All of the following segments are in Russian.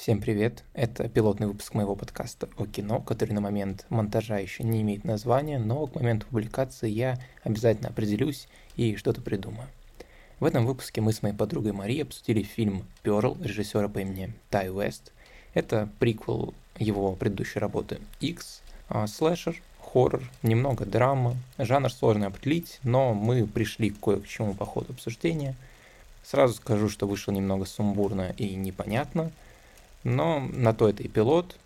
Всем привет! Это пилотный выпуск моего подкаста о кино, который на момент монтажа еще не имеет названия, но к моменту публикации я обязательно определюсь и что-то придумаю. В этом выпуске мы с моей подругой Марией обсудили фильм «Перл» режиссера по имени Тай Уэст. Это приквел его предыдущей работы «X», а, слэшер, хоррор, немного драма. Жанр сложно определить, но мы пришли кое к чему по ходу обсуждения. Сразу скажу, что вышло немного сумбурно и непонятно – но на то это и пилот.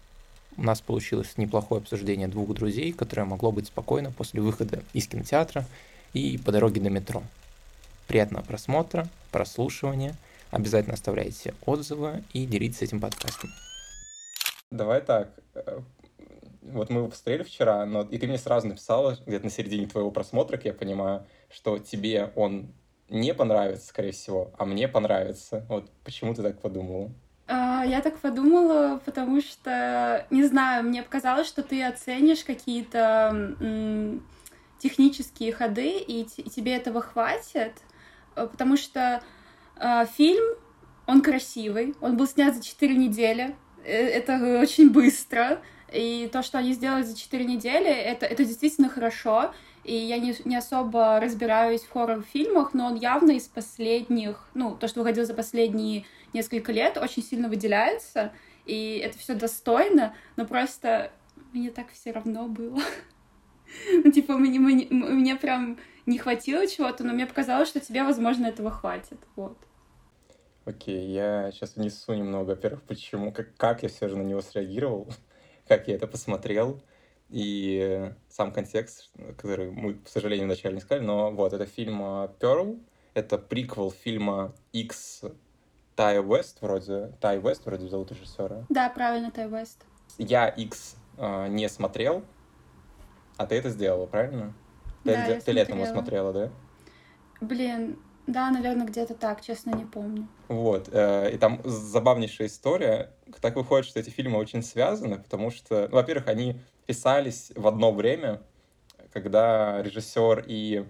У нас получилось неплохое обсуждение двух друзей, которое могло быть спокойно после выхода из кинотеатра и по дороге до метро. Приятного просмотра, прослушивания. Обязательно оставляйте отзывы и делитесь этим подкастом. Давай так. Э, вот мы его посмотрели вчера, но и ты мне сразу написала, где-то на середине твоего просмотра, я понимаю, что тебе он не понравится, скорее всего, а мне понравится. Вот почему ты так подумала? А, я так подумала, потому что, не знаю, мне показалось, что ты оценишь какие-то технические ходы, и, тебе этого хватит, э, потому что э, фильм, он красивый, он был снят за 4 недели, э, это очень быстро, и то, что они сделали за 4 недели, это, это действительно хорошо, и я не, не особо разбираюсь в хоррор-фильмах, но он явно из последних, ну, то, что выходил за последние несколько лет, очень сильно выделяется, и это все достойно, но просто мне так все равно было. Ну, типа, мне, мне, мне прям не хватило чего-то, но мне показалось, что тебе, возможно, этого хватит. Вот. Окей, я сейчас внесу немного, во-первых, почему, как, как я все же на него среагировал, как я это посмотрел, и сам контекст, который мы, к сожалению, вначале не сказали, но вот, это фильм Pearl, это приквел фильма X Тай Вест вроде, Тай Вест вроде зовут режиссера. Да, правильно, Тай Вест. Я X э, не смотрел, а ты это сделала, правильно? Ты, да, ты, ты летом его смотрела, да? Блин, да, наверное, где-то так, честно, не помню. Вот, э, и там забавнейшая история. Так выходит, что эти фильмы очень связаны, потому что, ну, во-первых, они писались в одно время, когда режиссер и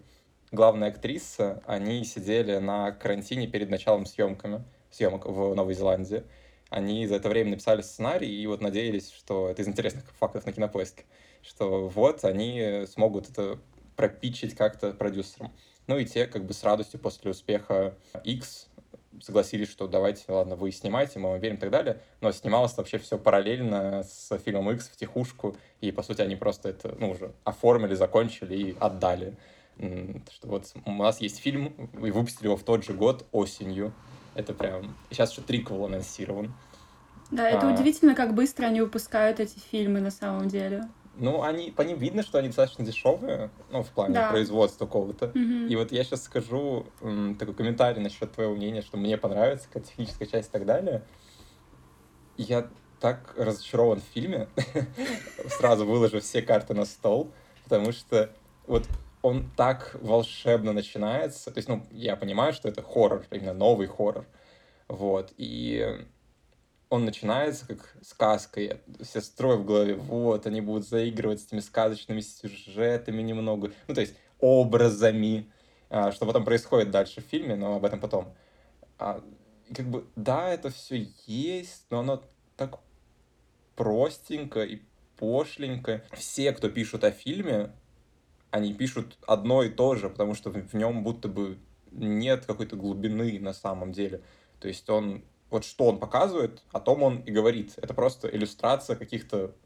главная актриса, они сидели на карантине перед началом съемками съемок в Новой Зеландии. Они за это время написали сценарий и вот надеялись, что это из интересных фактов на кинопоиске, что вот они смогут это пропичить как-то продюсерам. Ну и те как бы с радостью после успеха X согласились, что давайте, ладно, вы снимайте, мы вам верим и так далее. Но снималось вообще все параллельно с фильмом X в тихушку, и, по сути, они просто это, ну, уже оформили, закончили и отдали. Что вот у нас есть фильм, и выпустили его в тот же год осенью. Это прям... Сейчас еще триквел анонсирован. Да, это а... удивительно, как быстро они выпускают эти фильмы на самом деле. Ну, они, по ним видно, что они достаточно дешевые, ну, в плане да. производства какого-то. Угу. И вот я сейчас скажу м, такой комментарий насчет твоего мнения, что мне понравится, как техническая часть и так далее. Я так разочарован в фильме, сразу выложу все карты на стол, потому что вот он так волшебно начинается. То есть, ну, я понимаю, что это хоррор, именно новый хоррор. Вот. И он начинается как сказка. Я все строю в голове, вот, они будут заигрывать с этими сказочными сюжетами немного. Ну, то есть, образами. А, что потом происходит дальше в фильме, но об этом потом. А, как бы, да, это все есть, но оно так простенько и пошленько. Все, кто пишут о фильме, они пишут одно и то же, потому что в нем будто бы нет какой-то глубины на самом деле. То есть он, вот что он показывает, о том он и говорит. Это просто иллюстрация каких-то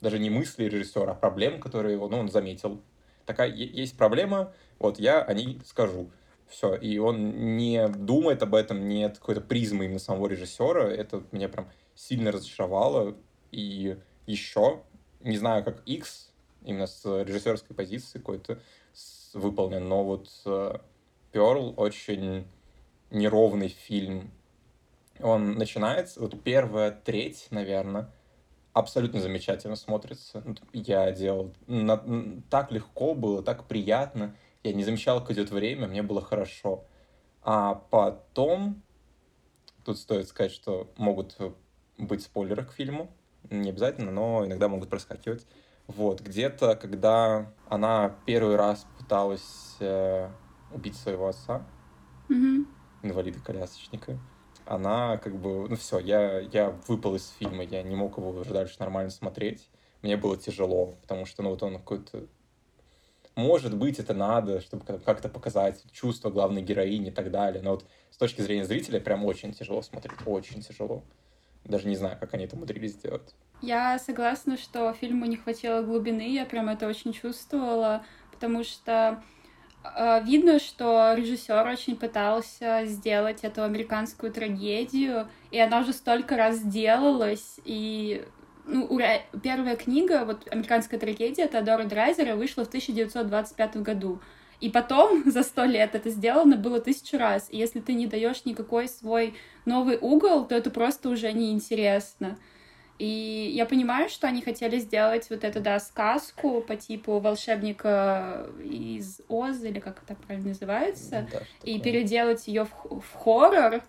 даже не мыслей режиссера, а проблем, которые ну, он заметил. Такая есть проблема, вот я о ней скажу. Все, и он не думает об этом, нет какой-то призмы именно самого режиссера. Это меня прям сильно разочаровало. И еще, не знаю, как X, именно с режиссерской позиции какой-то выполнен. Но вот Перл очень неровный фильм. Он начинается, вот первая треть, наверное, абсолютно замечательно смотрится. Я делал, на, так легко было, так приятно. Я не замечал, как идет время, мне было хорошо. А потом, тут стоит сказать, что могут быть спойлеры к фильму, не обязательно, но иногда могут проскакивать. Вот, где-то, когда она первый раз пыталась э, убить своего отца, mm-hmm. инвалида-колясочника, она как бы, ну все, я, я выпал из фильма, я не мог его уже дальше нормально смотреть. Мне было тяжело, потому что, ну, вот он какой-то... Может быть, это надо, чтобы как-то показать чувство главной героини и так далее. Но вот с точки зрения зрителя прям очень тяжело смотреть, очень тяжело. Даже не знаю, как они это умудрились сделать. Я согласна, что фильму не хватило глубины, я прям это очень чувствовала, потому что э, видно, что режиссер очень пытался сделать эту американскую трагедию, и она уже столько раз делалась, и ну, первая книга, вот «Американская трагедия» Теодора Драйзера вышла в 1925 году. И потом за сто лет это сделано было тысячу раз. И если ты не даешь никакой свой новый угол, то это просто уже неинтересно. И я понимаю, что они хотели сделать вот эту, да, сказку по типу волшебника из Оз, или как это правильно называется, да, и такое. переделать ее в, в хоррор.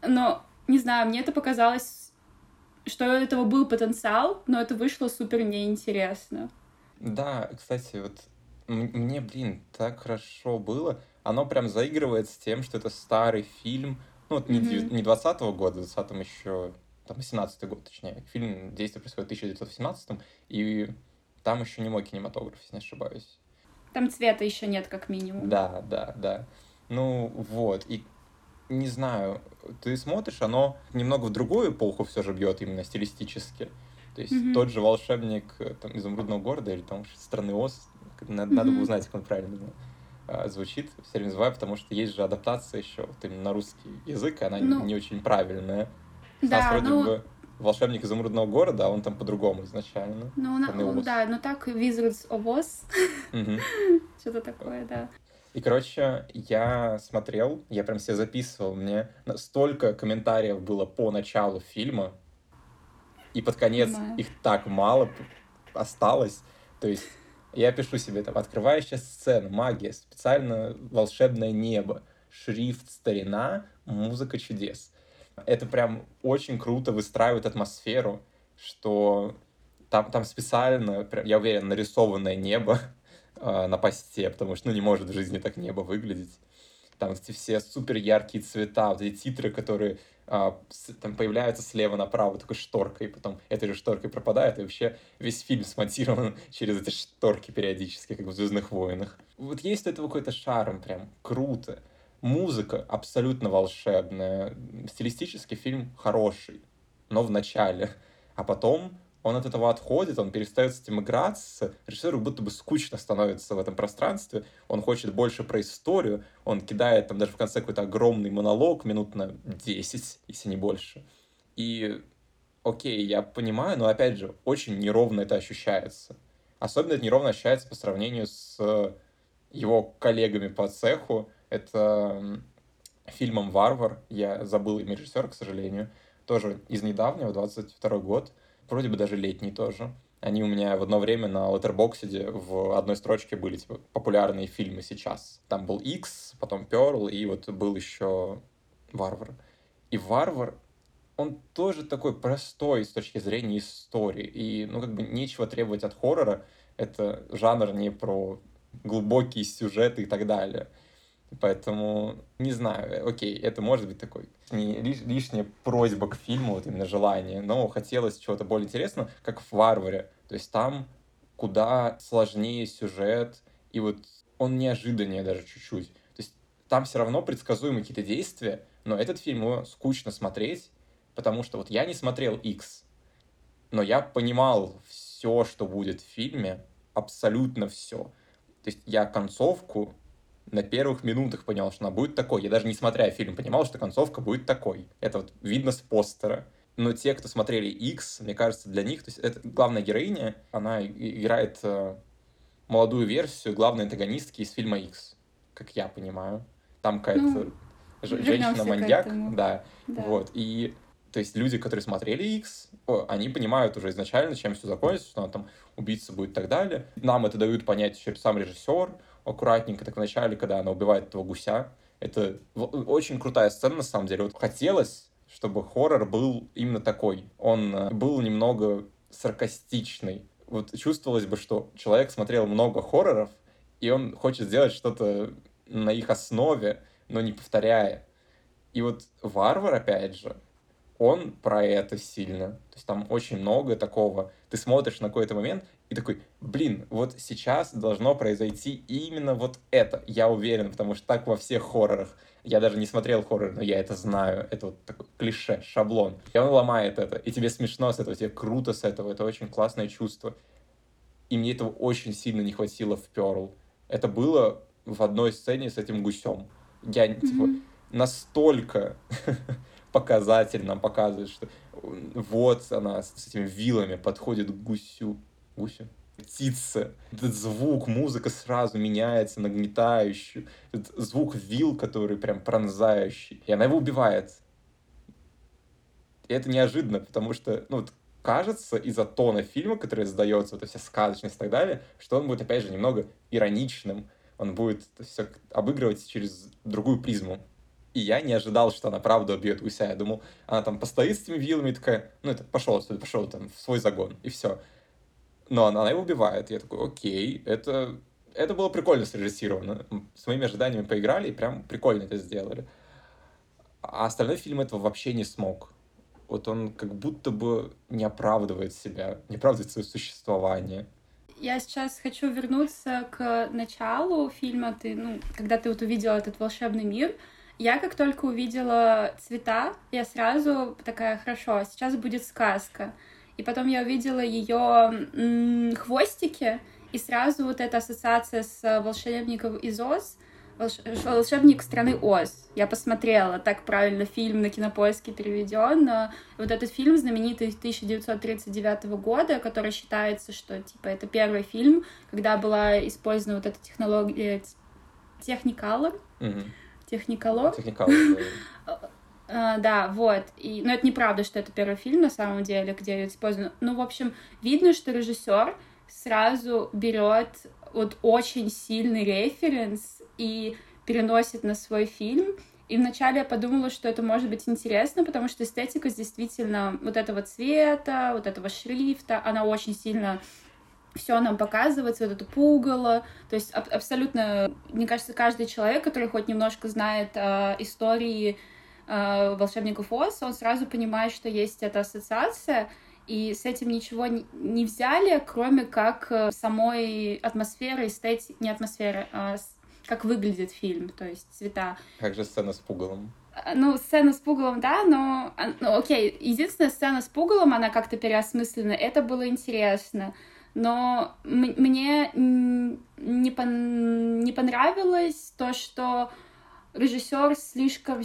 Но, не знаю, мне это показалось, что у этого был потенциал, но это вышло супер неинтересно. Да, кстати, вот мне, блин, так хорошо было. Оно прям заигрывает с тем, что это старый фильм. Ну, вот mm-hmm. не 20-го года, в 20-м еще там 18 год, точнее. Фильм действие происходит в 1918 и там еще не мой кинематограф, если не ошибаюсь. Там цвета еще нет, как минимум. Да, да, да. Ну, вот. И не знаю, ты смотришь, оно немного в другую эпоху все же бьет именно стилистически. То есть mm-hmm. тот же волшебник там, изумрудного города или там страны Оз, надо, mm-hmm. надо бы узнать, как он правильно а, звучит, все время называю, потому что есть же адаптация еще вот именно на русский язык, и она ну, не очень правильная. Да, нас вроде ну... бы волшебник изумрудного города, а он там по-другому изначально. Ну, на... да, ну так Wizards of Oz. Что-то такое, да. И, короче, я смотрел, я прям себе записывал, мне столько комментариев было по началу фильма, и под конец Понимаю. их так мало осталось. То есть я пишу себе там, открывающая сцена, магия, специально волшебное небо, шрифт старина, музыка чудес. Это прям очень круто выстраивает атмосферу, что там, там специально, прям, я уверен, нарисованное небо э, на посте, потому что ну, не может в жизни так небо выглядеть. Там эти все супер яркие цвета, вот эти титры, которые а, с, там появляются слева направо такой шторкой, потом этой же шторкой пропадает, и вообще весь фильм смонтирован через эти шторки периодически, как в «Звездных войнах». Вот есть у этого какой-то шарм прям, круто. Музыка абсолютно волшебная. Стилистически фильм хороший, но в начале. А потом он от этого отходит, он перестает с этим играться, режиссеру будто бы скучно становится в этом пространстве, он хочет больше про историю, он кидает там даже в конце какой-то огромный монолог минут на 10, если не больше. И окей, я понимаю, но опять же, очень неровно это ощущается. Особенно это неровно ощущается по сравнению с его коллегами по цеху, это фильмом «Варвар». Я забыл имя режиссера, к сожалению. Тоже из недавнего, 22 год. Вроде бы даже летний тоже. Они у меня в одно время на Letterboxd в одной строчке были типа, популярные фильмы сейчас. Там был X, потом Pearl, и вот был еще Варвар. И Варвар, он тоже такой простой с точки зрения истории. И, ну, как бы нечего требовать от хоррора. Это жанр не про глубокие сюжеты и так далее. Поэтому, не знаю, окей, это может быть такой не лиш, лишняя просьба к фильму, вот именно желание, но хотелось чего-то более интересного, как в «Варваре». То есть там куда сложнее сюжет, и вот он неожиданнее даже чуть-чуть. То есть там все равно предсказуемы какие-то действия, но этот фильм его скучно смотреть, потому что вот я не смотрел X, но я понимал все, что будет в фильме, абсолютно все. То есть я концовку на первых минутах понял, что она будет такой. Я даже не смотря фильм понимал, что концовка будет такой. Это вот видно с постера. Но те, кто смотрели X, мне кажется, для них, то есть это главная героиня, она играет э, молодую версию главной антагонистки из фильма X, как я понимаю. Там какая-то ну, женщина-маньяк, да, да, вот. И то есть люди, которые смотрели X, они понимают уже изначально, чем все закончится, что она там убийца будет и так далее. Нам это дают понять через сам режиссер, аккуратненько, так в начале, когда она убивает этого гуся. Это очень крутая сцена, на самом деле. Вот хотелось, чтобы хоррор был именно такой. Он э, был немного саркастичный. Вот чувствовалось бы, что человек смотрел много хорроров, и он хочет сделать что-то на их основе, но не повторяя. И вот «Варвар», опять же, он про это сильно. То есть там очень много такого. Ты смотришь на какой-то момент и такой, блин, вот сейчас должно произойти именно вот это. Я уверен, потому что так во всех хоррорах. Я даже не смотрел хоррор, но я это знаю. Это вот такой клише, шаблон. И он ломает это. И тебе смешно с этого, тебе круто с этого. Это очень классное чувство. И мне этого очень сильно не хватило в Перл. Это было в одной сцене с этим гусем. Я, mm-hmm. типа, настолько показательно показывает, что вот она с этими вилами подходит к гусю. Гусю? птица. Этот звук, музыка сразу меняется, нагнетающий. Этот звук вил, который прям пронзающий. И она его убивает. И это неожиданно, потому что, ну, вот кажется из-за тона фильма, который сдается, вот эта вся сказочность и так далее, что он будет, опять же, немного ироничным. Он будет все обыгрывать через другую призму. И я не ожидал, что она правда убьет гуся. Я думал, она там постоит с этими вилами и такая, ну это пошел отсюда, пошел там в свой загон, и все. Но она, она его убивает. Я такой, окей, это, это было прикольно срежиссировано. С моими ожиданиями поиграли и прям прикольно это сделали. А остальной фильм этого вообще не смог. Вот он как будто бы не оправдывает себя, не оправдывает свое существование. Я сейчас хочу вернуться к началу фильма. Ты, ну, когда ты вот увидела этот волшебный мир, я как только увидела цвета, я сразу такая, хорошо, сейчас будет сказка. И потом я увидела ее хвостики, и сразу вот эта ассоциация с волшебником из Оз, волшебник страны Оз. Я посмотрела, так правильно фильм на кинопоиске переведен. Вот этот фильм знаменитый 1939 года, который считается, что типа это первый фильм, когда была использована вот эта технология Technicolor. Mm-hmm. Техниколор. Uh, да, вот. И, но это неправда, что это первый фильм на самом деле, где использовано. Ну, в общем, видно, что режиссер сразу берет вот очень сильный референс и переносит на свой фильм. И вначале я подумала, что это может быть интересно, потому что эстетика действительно вот этого цвета, вот этого шрифта, она очень сильно все нам показывает, вот это пугало. То есть аб- абсолютно, мне кажется, каждый человек, который хоть немножко знает э, истории э, волшебников Оз, он сразу понимает, что есть эта ассоциация, и с этим ничего не взяли, кроме как э, самой атмосферы, эстетики, не атмосферы, а как выглядит фильм, то есть цвета. Как же сцена с пугалом? А, ну, сцена с пугалом, да, но... А, ну, окей, единственная сцена с пугалом, она как-то переосмыслена, это было интересно но мне не, пон не понравилось то, что режиссер слишком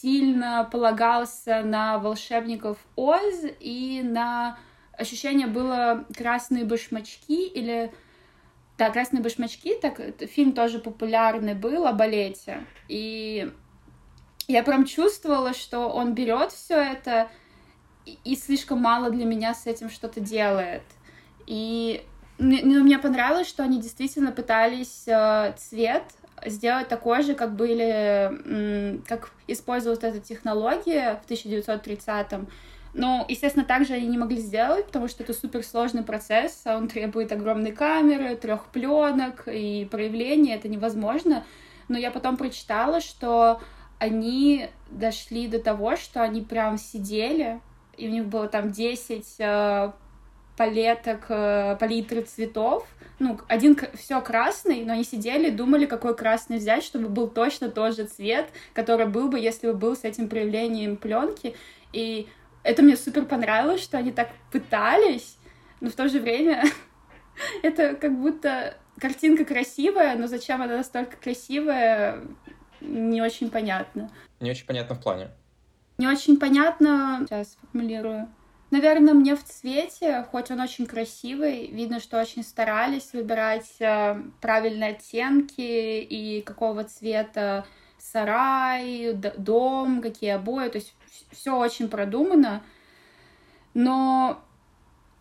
сильно полагался на волшебников Оз и на ощущение было красные башмачки или да, красные башмачки, так фильм тоже популярный был о балете. И я прям чувствовала, что он берет все это и, и слишком мало для меня с этим что-то делает. И мне, ну, мне понравилось, что они действительно пытались э, цвет сделать такой же, как были, как использовалась эта технология в 1930-м. Но, естественно, также они не могли сделать, потому что это суперсложный процесс, а он требует огромной камеры, трех пленок и проявления, это невозможно. Но я потом прочитала, что они дошли до того, что они прям сидели, и у них было там 10 палеток, э, палитры цветов. Ну, один все красный, но они сидели, думали, какой красный взять, чтобы был точно тот же цвет, который был бы, если бы был с этим проявлением пленки. И это мне супер понравилось, что они так пытались, но в то же время это как будто картинка красивая, но зачем она настолько красивая, не очень понятно. Не очень понятно в плане. Не очень понятно, сейчас формулирую. Наверное, мне в цвете, хоть он очень красивый, видно, что очень старались выбирать э, правильные оттенки и какого цвета сарай, дом, какие обои, то есть все очень продумано, но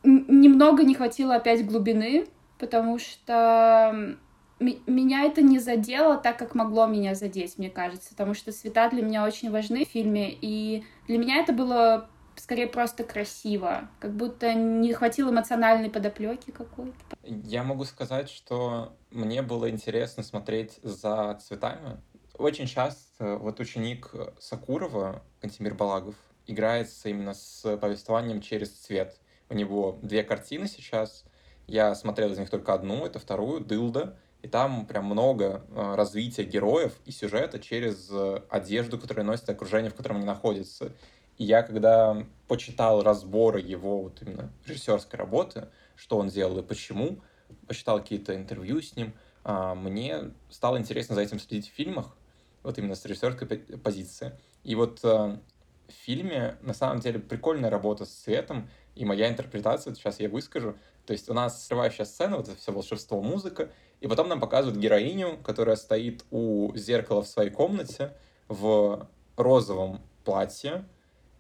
немного не хватило опять глубины, потому что меня это не задело так, как могло меня задеть, мне кажется, потому что цвета для меня очень важны в фильме, и для меня это было скорее просто красиво, как будто не хватило эмоциональной подоплеки какой-то. Я могу сказать, что мне было интересно смотреть за цветами. очень часто вот ученик Сакурова, Кантимир Балагов, играется именно с повествованием через цвет. У него две картины сейчас. Я смотрел из них только одну, это вторую, «Дылда». И там прям много э, развития героев и сюжета через э, одежду, которую носит, окружение, в котором они находятся. Я, когда почитал разборы его вот именно режиссерской работы, что он делал и почему, почитал какие-то интервью с ним, а, мне стало интересно за этим следить в фильмах, вот именно с режиссерской позиции. И вот э, в фильме на самом деле прикольная работа с цветом, и моя интерпретация, сейчас я выскажу. То есть у нас срывающая сцена, вот это все волшебство, музыка, и потом нам показывают героиню, которая стоит у зеркала в своей комнате в розовом платье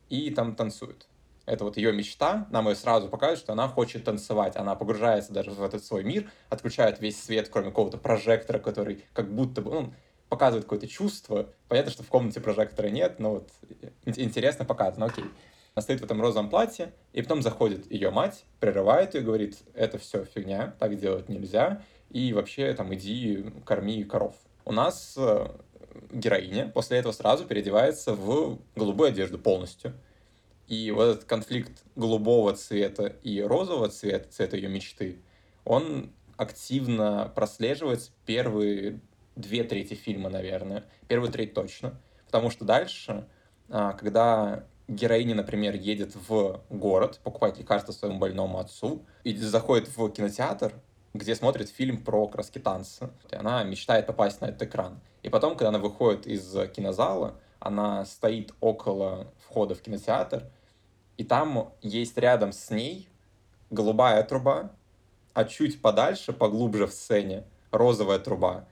и там танцует. Это вот ее мечта, нам ее сразу показывают, что она хочет танцевать. Она погружается даже в этот свой мир, отключает весь свет, кроме какого-то прожектора, который как будто бы, ну, показывает какое-то чувство. Понятно, что в комнате прожектора нет, но вот интересно показано, окей. Она стоит в этом розовом платье, и потом заходит ее мать, прерывает ее, говорит, это все фигня, так делать нельзя, и вообще там иди корми коров. У нас э, героиня после этого сразу переодевается в голубую одежду полностью. И вот этот конфликт голубого цвета и розового цвета, цвета ее мечты, он активно прослеживается первые две трети фильма, наверное. Первую треть точно. Потому что дальше, а, когда героиня, например, едет в город покупать лекарства своему больному отцу и заходит в кинотеатр, где смотрит фильм про краски танца. И она мечтает попасть на этот экран. И потом, когда она выходит из кинозала, она стоит около входа в кинотеатр, и там есть рядом с ней голубая труба, а чуть подальше, поглубже в сцене, розовая труба.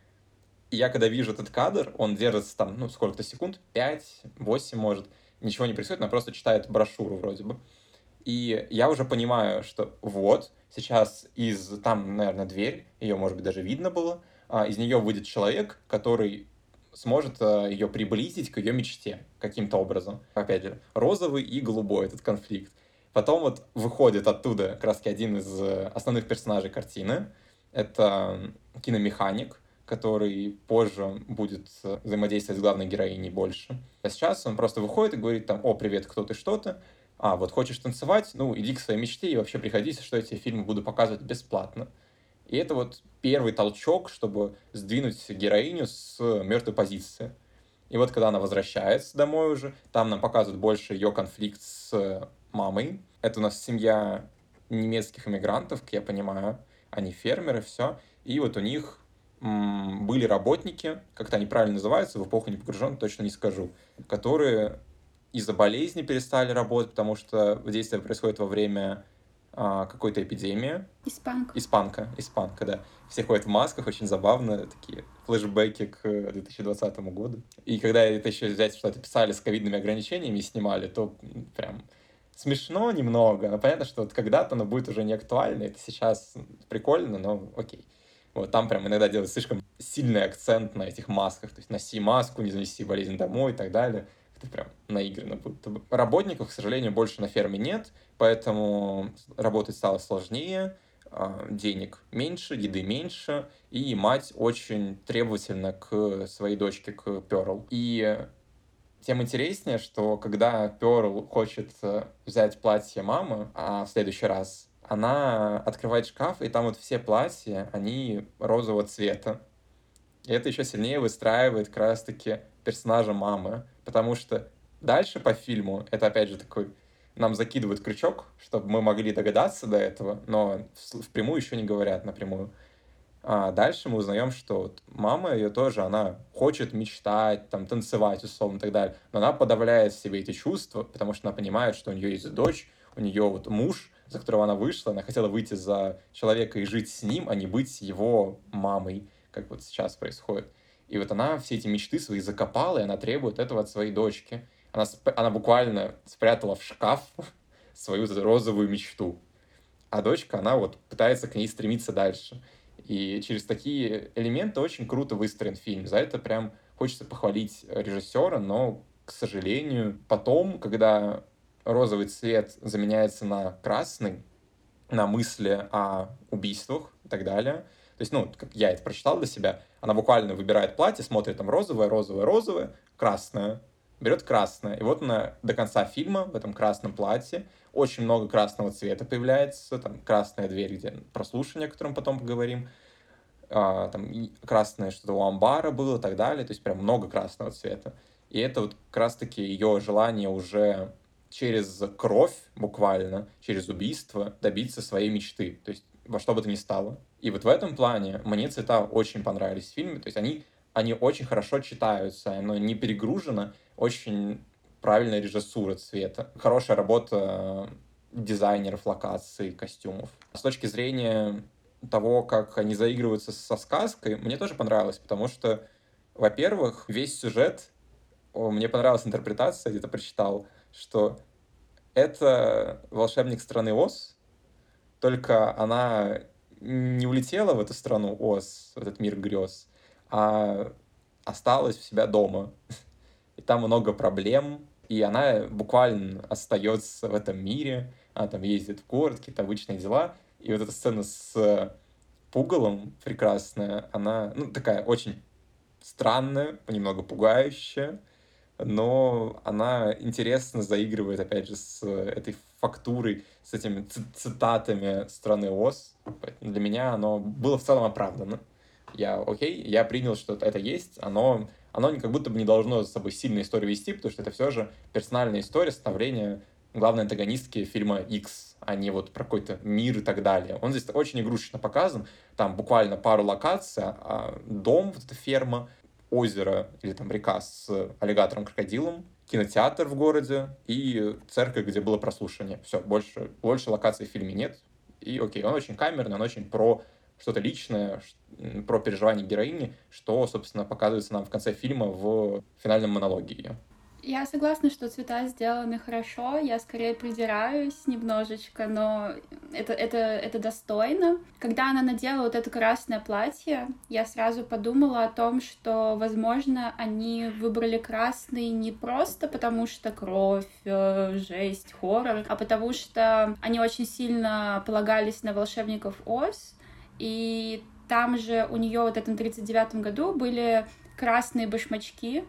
И я когда вижу этот кадр, он держится там, ну, сколько-то секунд, 5, 8, может, ничего не происходит, она просто читает брошюру вроде бы. И я уже понимаю, что вот, сейчас из, там, наверное, дверь, ее, может быть, даже видно было, из нее выйдет человек, который сможет а, ее приблизить к ее мечте каким-то образом. Опять же, розовый и голубой этот конфликт. Потом вот выходит оттуда как раз один из э, основных персонажей картины. Это киномеханик, который позже будет э, взаимодействовать с главной героиней больше. А сейчас он просто выходит и говорит там, о, привет, кто ты, что ты? А, вот хочешь танцевать? Ну, иди к своей мечте и вообще приходи, что я тебе фильмы буду показывать бесплатно. И это вот первый толчок, чтобы сдвинуть героиню с мертвой позиции. И вот когда она возвращается домой уже, там нам показывают больше ее конфликт с мамой. Это у нас семья немецких иммигрантов, как я понимаю. Они фермеры, все. И вот у них были работники, как-то они правильно называются, в эпоху не погружен, точно не скажу, которые из-за болезни перестали работать, потому что действие происходит во время какой-то эпидемии. Испанка. Испанка, испанка, да. Все ходят в масках, очень забавно, такие флешбеки к 2020 году. И когда это еще взять, что это писали с ковидными ограничениями и снимали, то прям смешно немного. Но понятно, что вот когда-то оно будет уже не актуально. Это сейчас прикольно, но окей. Вот там прям иногда делают слишком сильный акцент на этих масках. То есть носи маску, не занеси болезнь домой и так далее. Это прям наиграно будто бы. Работников, к сожалению, больше на ферме нет, поэтому работать стало сложнее, а, денег меньше, еды меньше, и мать очень требовательна к своей дочке, к Перл. И тем интереснее, что когда Перл хочет э, взять платье мамы, а в следующий раз она открывает шкаф, и там вот все платья, они розового цвета. И это еще сильнее выстраивает как раз-таки персонажа мамы, потому что дальше по фильму это опять же такой нам закидывают крючок, чтобы мы могли догадаться до этого, но впрямую еще не говорят напрямую. А дальше мы узнаем, что вот мама ее тоже, она хочет мечтать, там, танцевать, условно, и так далее, но она подавляет в себе эти чувства, потому что она понимает, что у нее есть дочь, у нее вот муж, за которого она вышла, она хотела выйти за человека и жить с ним, а не быть его мамой, как вот сейчас происходит. И вот она все эти мечты свои закопала, и она требует этого от своей дочки. Она, она буквально спрятала в шкаф свою розовую мечту. А дочка, она вот пытается к ней стремиться дальше. И через такие элементы очень круто выстроен фильм. За это прям хочется похвалить режиссера, но, к сожалению, потом, когда розовый цвет заменяется на красный, на мысли о убийствах и так далее, То есть, ну, как я это прочитал для себя, она буквально выбирает платье, смотрит там розовое, розовое, розовое, красное, берет красное. И вот она до конца фильма в этом красном платье, очень много красного цвета появляется, там красная дверь, где прослушивание, о котором потом поговорим, а, там красное что-то у амбара было и так далее, то есть прям много красного цвета. И это вот как раз-таки ее желание уже через кровь, буквально, через убийство добиться своей мечты, то есть во что бы то ни стало. И вот в этом плане мне цвета очень понравились в фильме, то есть они, они очень хорошо читаются, оно не перегружено, очень правильная режиссура цвета, хорошая работа дизайнеров локаций, костюмов. С точки зрения того, как они заигрываются со сказкой, мне тоже понравилось, потому что, во-первых, весь сюжет, мне понравилась интерпретация, где-то прочитал, что это волшебник страны Оз, только она не улетела в эту страну Оз, в этот мир грез, а осталась у себя дома. И там много проблем, и она буквально остается в этом мире, она там ездит в город, какие-то обычные дела, и вот эта сцена с пугалом прекрасная, она, ну, такая очень странная, немного пугающая, но она интересно заигрывает, опять же, с этой фактурой, с этими цитатами страны Оз. Для меня оно было в целом оправдано. Я, окей, я принял, что это есть, оно, оно как будто бы не должно за собой сильную историю вести, потому что это все же персональная история становления главной антагонистки фильма X, а не вот про какой-то мир и так далее. Он здесь очень игрушечно показан. Там буквально пару локаций, а дом, вот эта ферма, озеро или там река с аллигатором-крокодилом, кинотеатр в городе и церковь, где было прослушивание. Все, больше, больше локаций в фильме нет. И окей, он очень камерный, он очень про что-то личное, про переживания героини, что, собственно, показывается нам в конце фильма в финальном монологе. Я согласна, что цвета сделаны хорошо. Я скорее придираюсь немножечко, но это, это, это достойно. Когда она надела вот это красное платье, я сразу подумала о том, что, возможно, они выбрали красный не просто потому, что кровь, э, жесть, хоррор, а потому что они очень сильно полагались на волшебников Оз, и там же у нее вот в этом 39 году были красные башмачки,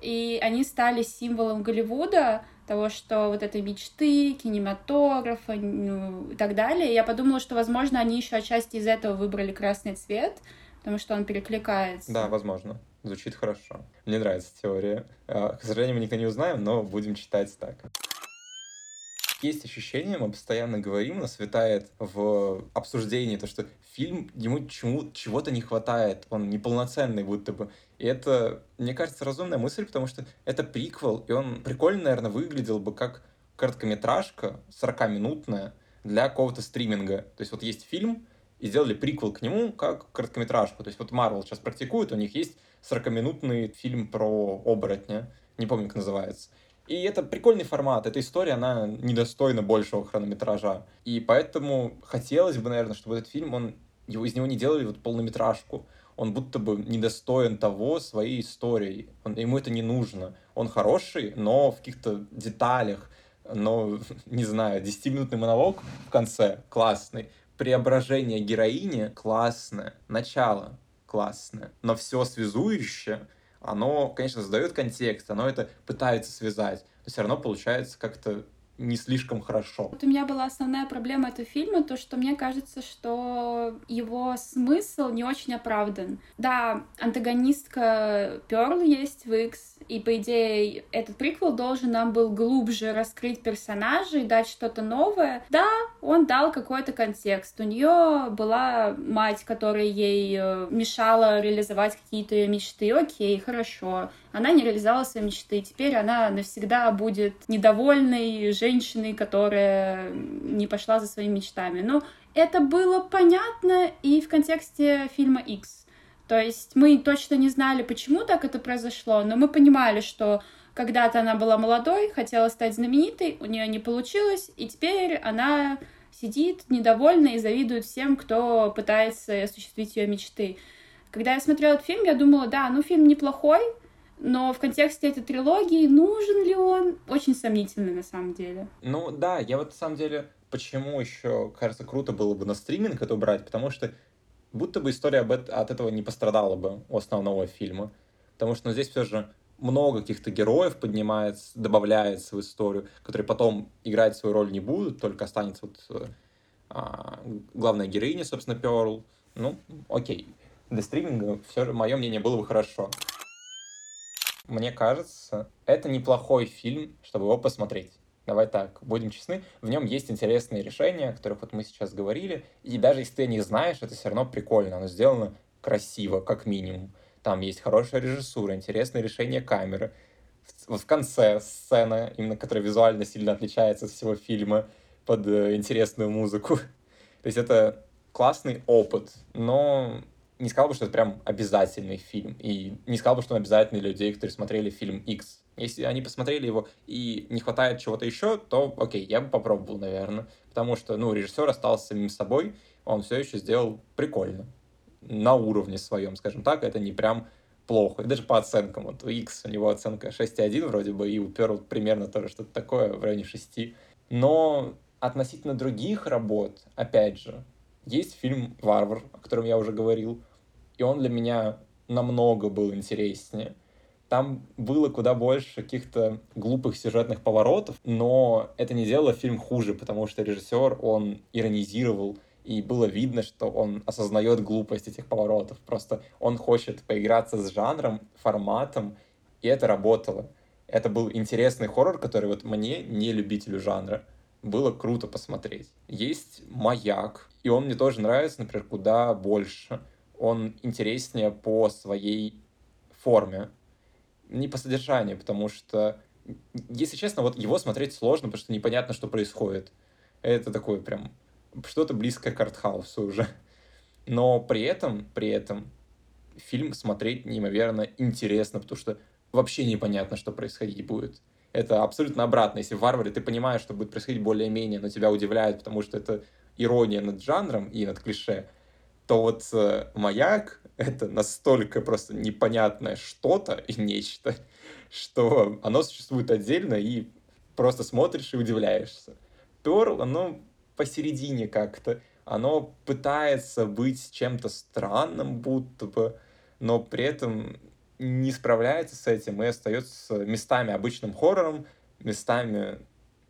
и они стали символом Голливуда, того, что вот этой мечты, кинематографа ну, и так далее. Я подумала, что, возможно, они еще отчасти из этого выбрали красный цвет, потому что он перекликается. Да, возможно. Звучит хорошо. Мне нравится теория. А, к сожалению, мы никогда не узнаем, но будем читать так есть ощущение, мы постоянно говорим, нас витает в обсуждении, то, что фильм, ему чему, чего-то не хватает, он неполноценный будто бы. И это, мне кажется, разумная мысль, потому что это приквел, и он прикольно, наверное, выглядел бы как короткометражка 40-минутная для какого-то стриминга. То есть вот есть фильм, и сделали приквел к нему как короткометражку. То есть вот Marvel сейчас практикует, у них есть 40-минутный фильм про оборотня, не помню, как называется. И это прикольный формат. Эта история, она недостойна большего хронометража. И поэтому хотелось бы, наверное, чтобы этот фильм, он, его, из него не делали вот полнометражку. Он будто бы недостоин того своей историей. Он, ему это не нужно. Он хороший, но в каких-то деталях, но, не знаю, 10-минутный монолог в конце классный. Преображение героини классное. Начало классное. Но все связующее оно, конечно, задает контекст, оно это пытается связать, но все равно получается как-то не слишком хорошо. Вот у меня была основная проблема этого фильма, то, что мне кажется, что его смысл не очень оправдан. Да, антагонистка Перл есть в X, и, по идее, этот приквел должен нам был глубже раскрыть персонажей, дать что-то новое. Да, он дал какой-то контекст. У нее была мать, которая ей э, мешала реализовать какие-то мечты. Окей, хорошо. Она не реализовала свои мечты. Теперь она навсегда будет недовольной женщиной, которая не пошла за своими мечтами. Но это было понятно и в контексте фильма X. То есть мы точно не знали, почему так это произошло, но мы понимали, что когда-то она была молодой, хотела стать знаменитой, у нее не получилось, и теперь она сидит недовольна и завидует всем, кто пытается осуществить ее мечты. Когда я смотрела этот фильм, я думала, да, ну фильм неплохой, но в контексте этой трилогии нужен ли он, очень сомнительный на самом деле. Ну да, я вот на самом деле, почему еще, кажется, круто было бы на стриминг это убрать, потому что будто бы история от этого не пострадала бы у основного фильма. Потому что ну, здесь все же много каких-то героев поднимается, добавляется в историю, которые потом играть свою роль не будут, только останется вот а, главная героиня, собственно, Перл. Ну, окей. Для стриминга все мое мнение, было бы хорошо. Мне кажется, это неплохой фильм, чтобы его посмотреть. Давай так, будем честны, в нем есть интересные решения, о которых вот мы сейчас говорили, и даже если ты них знаешь, это все равно прикольно, оно сделано красиво, как минимум. Там есть хорошая режиссура, интересное решение камеры. Вот в конце сцена, именно которая визуально сильно отличается от всего фильма, под э, интересную музыку. То есть это классный опыт, но не сказал бы, что это прям обязательный фильм. И не сказал бы, что он обязательный для людей, которые смотрели фильм X. Если они посмотрели его и не хватает чего-то еще, то окей, я бы попробовал, наверное. Потому что, ну, режиссер остался самим собой, он все еще сделал прикольно на уровне своем, скажем так, это не прям плохо. Даже по оценкам. Вот у X у него оценка 6,1 вроде бы, и у Pearl примерно тоже что-то такое, в районе 6. Но относительно других работ, опять же, есть фильм «Варвар», о котором я уже говорил, и он для меня намного был интереснее. Там было куда больше каких-то глупых сюжетных поворотов, но это не делало фильм хуже, потому что режиссер, он иронизировал и было видно, что он осознает глупость этих поворотов. Просто он хочет поиграться с жанром, форматом, и это работало. Это был интересный хоррор, который вот мне, не любителю жанра, было круто посмотреть. Есть «Маяк», и он мне тоже нравится, например, куда больше. Он интереснее по своей форме, не по содержанию, потому что, если честно, вот его смотреть сложно, потому что непонятно, что происходит. Это такой прям что-то близкое к артхаусу уже. Но при этом, при этом фильм смотреть неимоверно интересно, потому что вообще непонятно, что происходить будет. Это абсолютно обратно. Если в «Варваре» ты понимаешь, что будет происходить более-менее, но тебя удивляет, потому что это ирония над жанром и над клише, то вот э, «Маяк» — это настолько просто непонятное что-то и нечто, что оно существует отдельно, и просто смотришь и удивляешься. «Перл», оно посередине как-то. Оно пытается быть чем-то странным, будто бы, но при этом не справляется с этим и остается местами обычным хоррором, местами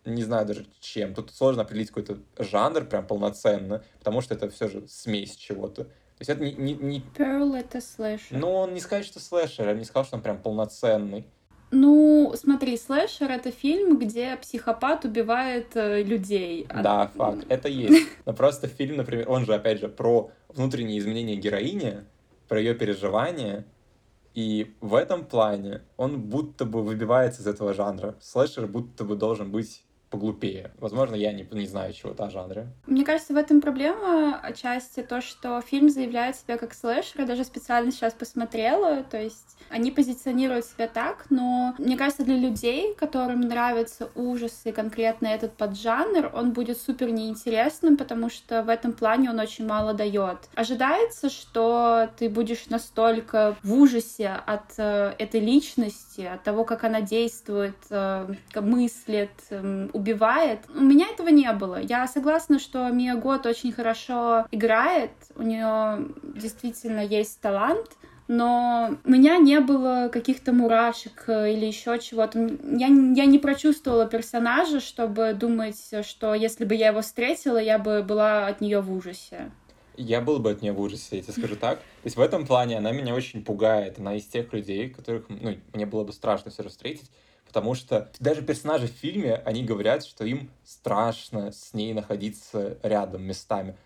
не знаю даже чем. Тут сложно определить какой-то жанр прям полноценно, потому что это все же смесь чего-то. То есть это не... не, не... Pearl это слэшер. Ну, он не сказать, что слэшер, я бы не сказал, что он прям полноценный. Ну, смотри, слэшер — это фильм, где психопат убивает э, людей. Да, факт, это есть. Но просто фильм, например, он же, опять же, про внутренние изменения героини, про ее переживания, и в этом плане он будто бы выбивается из этого жанра. Слэшер будто бы должен быть поглупее. Возможно, я не, не знаю чего-то о жанре. Мне кажется, в этом проблема отчасти то, что фильм заявляет себя как слэшер. Я даже специально сейчас посмотрела. То есть они позиционируют себя так, но мне кажется, для людей, которым нравятся ужасы, конкретно этот поджанр, он будет супер неинтересным, потому что в этом плане он очень мало дает. Ожидается, что ты будешь настолько в ужасе от э, этой личности, от того, как она действует, э, мыслит, э, убивает. У меня этого не было. Я согласна, что Мия Гот очень хорошо играет, у нее действительно есть талант, но у меня не было каких-то мурашек э, или еще чего-то. Я, я не прочувствовала персонажа, чтобы думать, что если бы я его встретила, я бы была от нее в ужасе. Я был бы от нее в ужасе, я тебе скажу так. То есть в этом плане она меня очень пугает. Она из тех людей, которых, ну, мне было бы страшно все же встретить, потому что даже персонажи в фильме, они говорят, что им страшно с ней находиться рядом местами.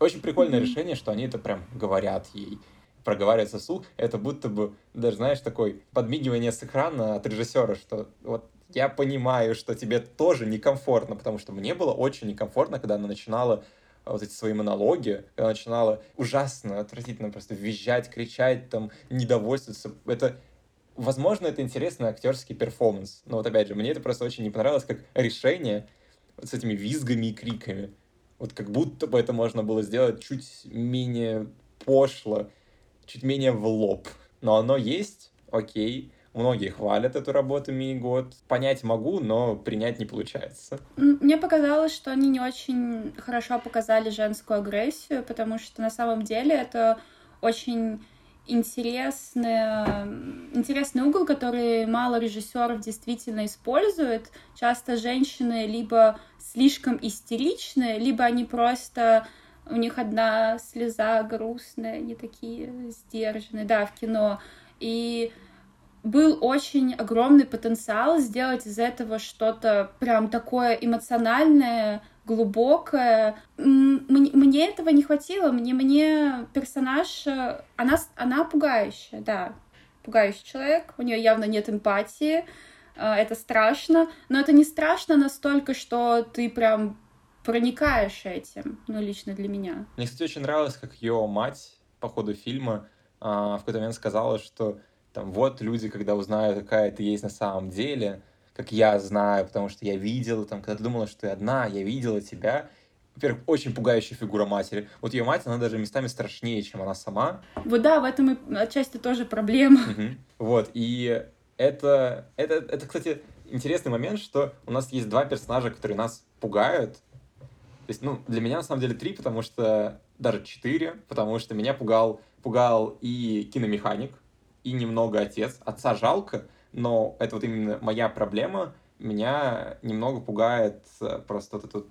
Очень прикольное решение, что они это прям говорят ей проговаривается вслух, это будто бы, даже, знаешь, такой подмигивание с экрана от режиссера, что вот я понимаю, что тебе тоже некомфортно, потому что мне было очень некомфортно, когда она начинала вот эти свои монологи, когда начинала ужасно, отвратительно просто визжать, кричать, там, недовольствоваться. Это, возможно, это интересный актерский перформанс, но вот опять же, мне это просто очень не понравилось как решение вот с этими визгами и криками. Вот как будто бы это можно было сделать чуть менее пошло, чуть менее в лоб. Но оно есть, окей. Многие хвалят эту работу Мии Год. Понять могу, но принять не получается. Мне показалось, что они не очень хорошо показали женскую агрессию, потому что на самом деле это очень интересный, интересный угол, который мало режиссеров действительно используют. Часто женщины либо слишком истеричны, либо они просто у них одна слеза грустная, они такие сдержанные, да, в кино. И был очень огромный потенциал сделать из этого что-то прям такое эмоциональное, глубокое. Мне, мне этого не хватило. Мне, мне персонаж... Она, она пугающая, да. Пугающий человек. У нее явно нет эмпатии. А, это страшно. Но это не страшно настолько, что ты прям проникаешь этим, ну, лично для меня. Мне, кстати, очень нравилось, как ее мать по ходу фильма а, в какой-то момент сказала, что там вот люди, когда узнают, какая ты есть на самом деле, как я знаю, потому что я видела, там, когда ты думала, что ты одна, я видела тебя. Во-первых, очень пугающая фигура матери. Вот ее мать, она даже местами страшнее, чем она сама. Вот да, в этом и отчасти тоже проблема. Угу. Вот, и это, это, это, кстати, интересный момент, что у нас есть два персонажа, которые нас пугают, то есть, ну, для меня на самом деле три, потому что даже четыре, потому что меня пугал, пугал и киномеханик, и немного отец. Отца жалко, но это вот именно моя проблема. Меня немного пугает э, просто вот это вот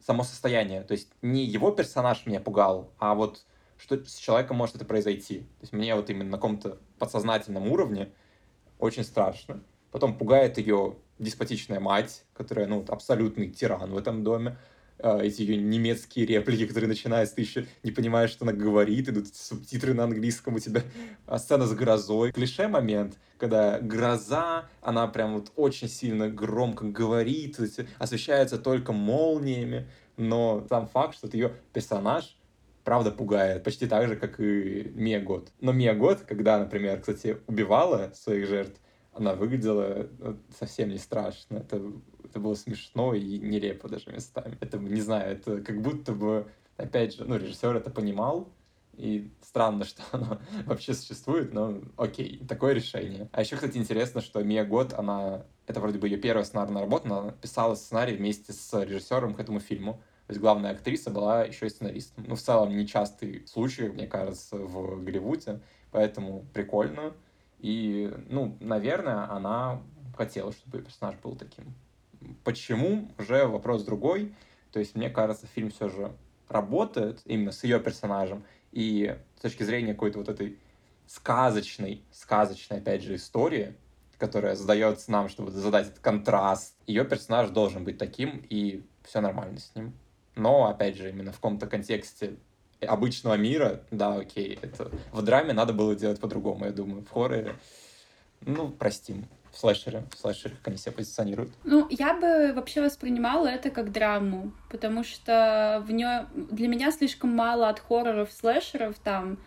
само состояние. То есть не его персонаж меня пугал, а вот что с человеком может это произойти. То есть мне вот именно на каком-то подсознательном уровне очень страшно. Потом пугает ее деспотичная мать, которая, ну, абсолютный тиран в этом доме. А, эти ее немецкие реплики, которые начинаются, ты еще не понимаешь, что она говорит, идут субтитры на английском, у тебя а, сцена с грозой. Клише момент, когда гроза, она прям вот очень сильно громко говорит, освещается только молниями, но сам факт, что ее персонаж правда пугает, почти так же, как и Мия Год. Но Мия Год, когда, например, кстати, убивала своих жертв, она выглядела э, совсем не страшно. Это это было смешно и нелепо даже местами. Это, не знаю, это как будто бы, опять же, ну, режиссер это понимал, и странно, что оно вообще существует, но окей, такое решение. А еще, кстати, интересно, что Мия Год, она, это вроде бы ее первая сценарная работа, она писала сценарий вместе с режиссером к этому фильму. То есть главная актриса была еще и сценаристом. Ну, в целом, нечастый случай, мне кажется, в Голливуде, поэтому прикольно. И, ну, наверное, она хотела, чтобы персонаж был таким. Почему? Уже вопрос другой. То есть, мне кажется, фильм все же работает именно с ее персонажем. И с точки зрения какой-то вот этой сказочной, сказочной, опять же, истории, которая задается нам, чтобы задать этот контраст, ее персонаж должен быть таким, и все нормально с ним. Но, опять же, именно в каком-то контексте обычного мира, да, окей, это в драме надо было делать по-другому, я думаю. В хорроре, ну, простим в слэшере, как они себя позиционируют? Ну, я бы вообще воспринимала это как драму, потому что в нее для меня слишком мало от хорроров, слэшеров там.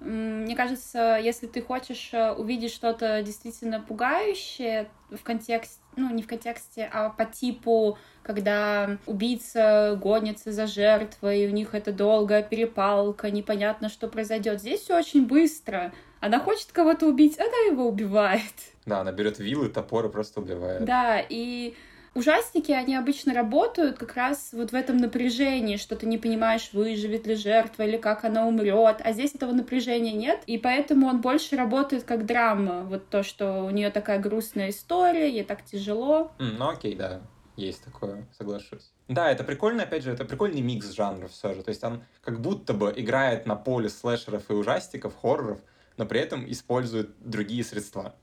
Мне кажется, если ты хочешь э, увидеть что-то действительно пугающее в контексте, ну, не в контексте, а по типу, когда убийца гонится за жертвой, у них это долгая перепалка, непонятно, что произойдет. Здесь все очень быстро. Она хочет кого-то убить, она его убивает. Да, она берет вилы, топоры просто убивает. Да, и ужастики, они обычно работают как раз вот в этом напряжении, что ты не понимаешь, выживет ли жертва или как она умрет, а здесь этого напряжения нет, и поэтому он больше работает как драма, вот то, что у нее такая грустная история, ей так тяжело. Mm, ну окей, да, есть такое, соглашусь. Да, это прикольно, опять же, это прикольный микс жанров все же, то есть он как будто бы играет на поле слэшеров и ужастиков, хорроров, но при этом использует другие средства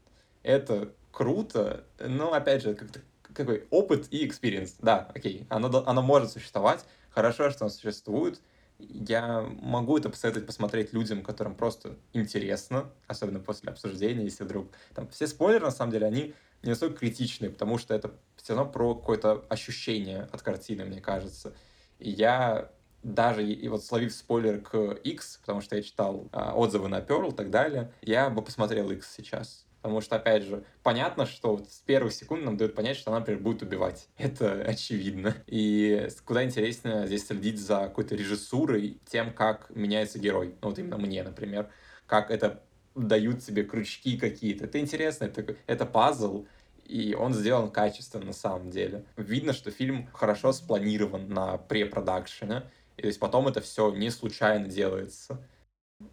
это круто, но, опять же, как-то какой опыт и experience. Да, окей, оно, оно может существовать, хорошо, что оно существует. Я могу это посоветовать посмотреть людям, которым просто интересно, особенно после обсуждения, если вдруг... Там все спойлеры, на самом деле, они не настолько критичны, потому что это все равно про какое-то ощущение от картины, мне кажется. И я даже и вот словив спойлер к X, потому что я читал а, отзывы на Pearl и так далее, я бы посмотрел X сейчас. Потому что, опять же, понятно, что вот с первых секунд нам дают понять, что она, например, будет убивать. Это очевидно. И куда интереснее здесь следить за какой-то режиссурой, тем, как меняется герой. Ну, вот именно мне, например. Как это дают тебе крючки какие-то. Это интересно, это, это пазл, и он сделан качественно на самом деле. Видно, что фильм хорошо спланирован на препродакшене, и то есть потом это все не случайно делается.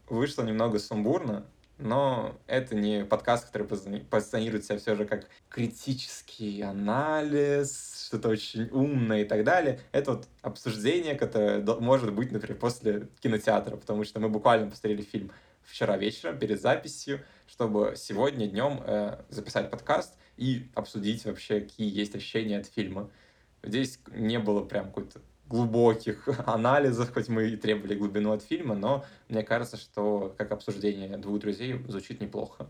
Вышло немного сумбурно, но это не подкаст, который позиционирует себя все же как критический анализ, что-то очень умное и так далее. Это вот обсуждение, которое может быть, например, после кинотеатра, потому что мы буквально посмотрели фильм вчера вечером перед записью, чтобы сегодня днем э, записать подкаст и обсудить вообще, какие есть ощущения от фильма. Здесь не было прям какой-то глубоких анализов, хоть мы и требовали глубину от фильма, но мне кажется, что как обсуждение двух друзей звучит неплохо.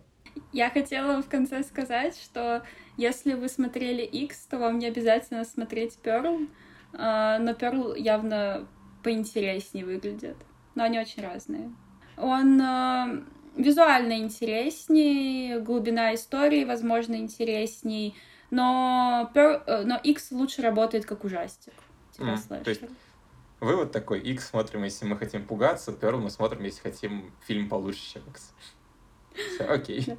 Я хотела в конце сказать, что если вы смотрели X, то вам не обязательно смотреть Pearl, а, но Pearl явно поинтереснее выглядит. Но они очень разные. Он а, визуально интереснее, глубина истории, возможно, интересней, но, Pearl, э, но X лучше работает как ужастик. Mm, то есть вывод такой, X смотрим, если мы хотим пугаться, Pearl мы смотрим, если хотим фильм получше, чем X. Все, окей.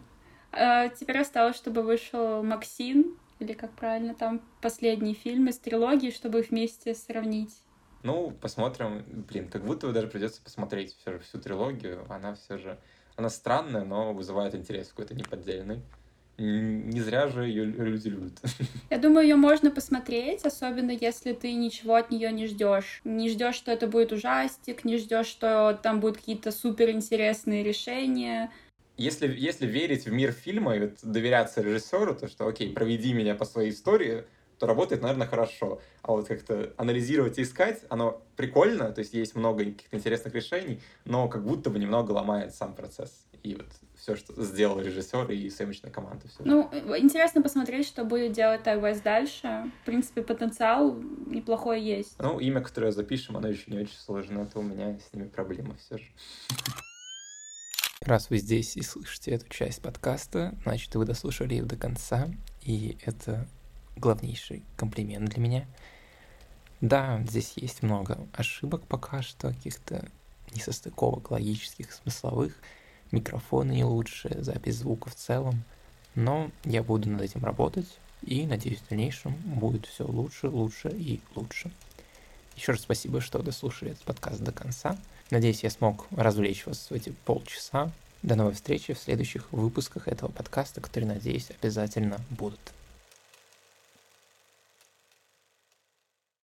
А, теперь осталось, чтобы вышел Максим, или как правильно, там последний фильм из трилогии, чтобы их вместе сравнить. Ну, посмотрим. Блин, как будто бы даже придется посмотреть все же всю трилогию. Она все же... Она странная, но вызывает интерес какой-то неподдельный. Не зря же ее люди любят. Я думаю, ее можно посмотреть, особенно если ты ничего от нее не ждешь. Не ждешь, что это будет ужастик, не ждешь, что там будут какие-то супер интересные решения. Если, если верить в мир фильма и вот доверяться режиссеру, то что, окей, проведи меня по своей истории, то работает, наверное, хорошо. А вот как-то анализировать и искать, оно прикольно, то есть есть много каких-то интересных решений, но как будто бы немного ломает сам процесс. И вот все, что сделал режиссер и съемочная команда. Все. Ну, интересно посмотреть, что будет делать Тайвайс дальше. В принципе, потенциал неплохой есть. Ну, имя, которое запишем, оно еще не очень сложно, это у меня с ними проблема все же. Раз вы здесь и слышите эту часть подкаста, значит, вы дослушали ее до конца, и это главнейший комплимент для меня. Да, здесь есть много ошибок пока что, каких-то несостыковок логических, смысловых, микрофоны не лучше, запись звука в целом, но я буду над этим работать, и надеюсь, в дальнейшем будет все лучше, лучше и лучше. Еще раз спасибо, что дослушали этот подкаст до конца. Надеюсь, я смог развлечь вас в эти полчаса. До новой встречи в следующих выпусках этого подкаста, которые, надеюсь, обязательно будут.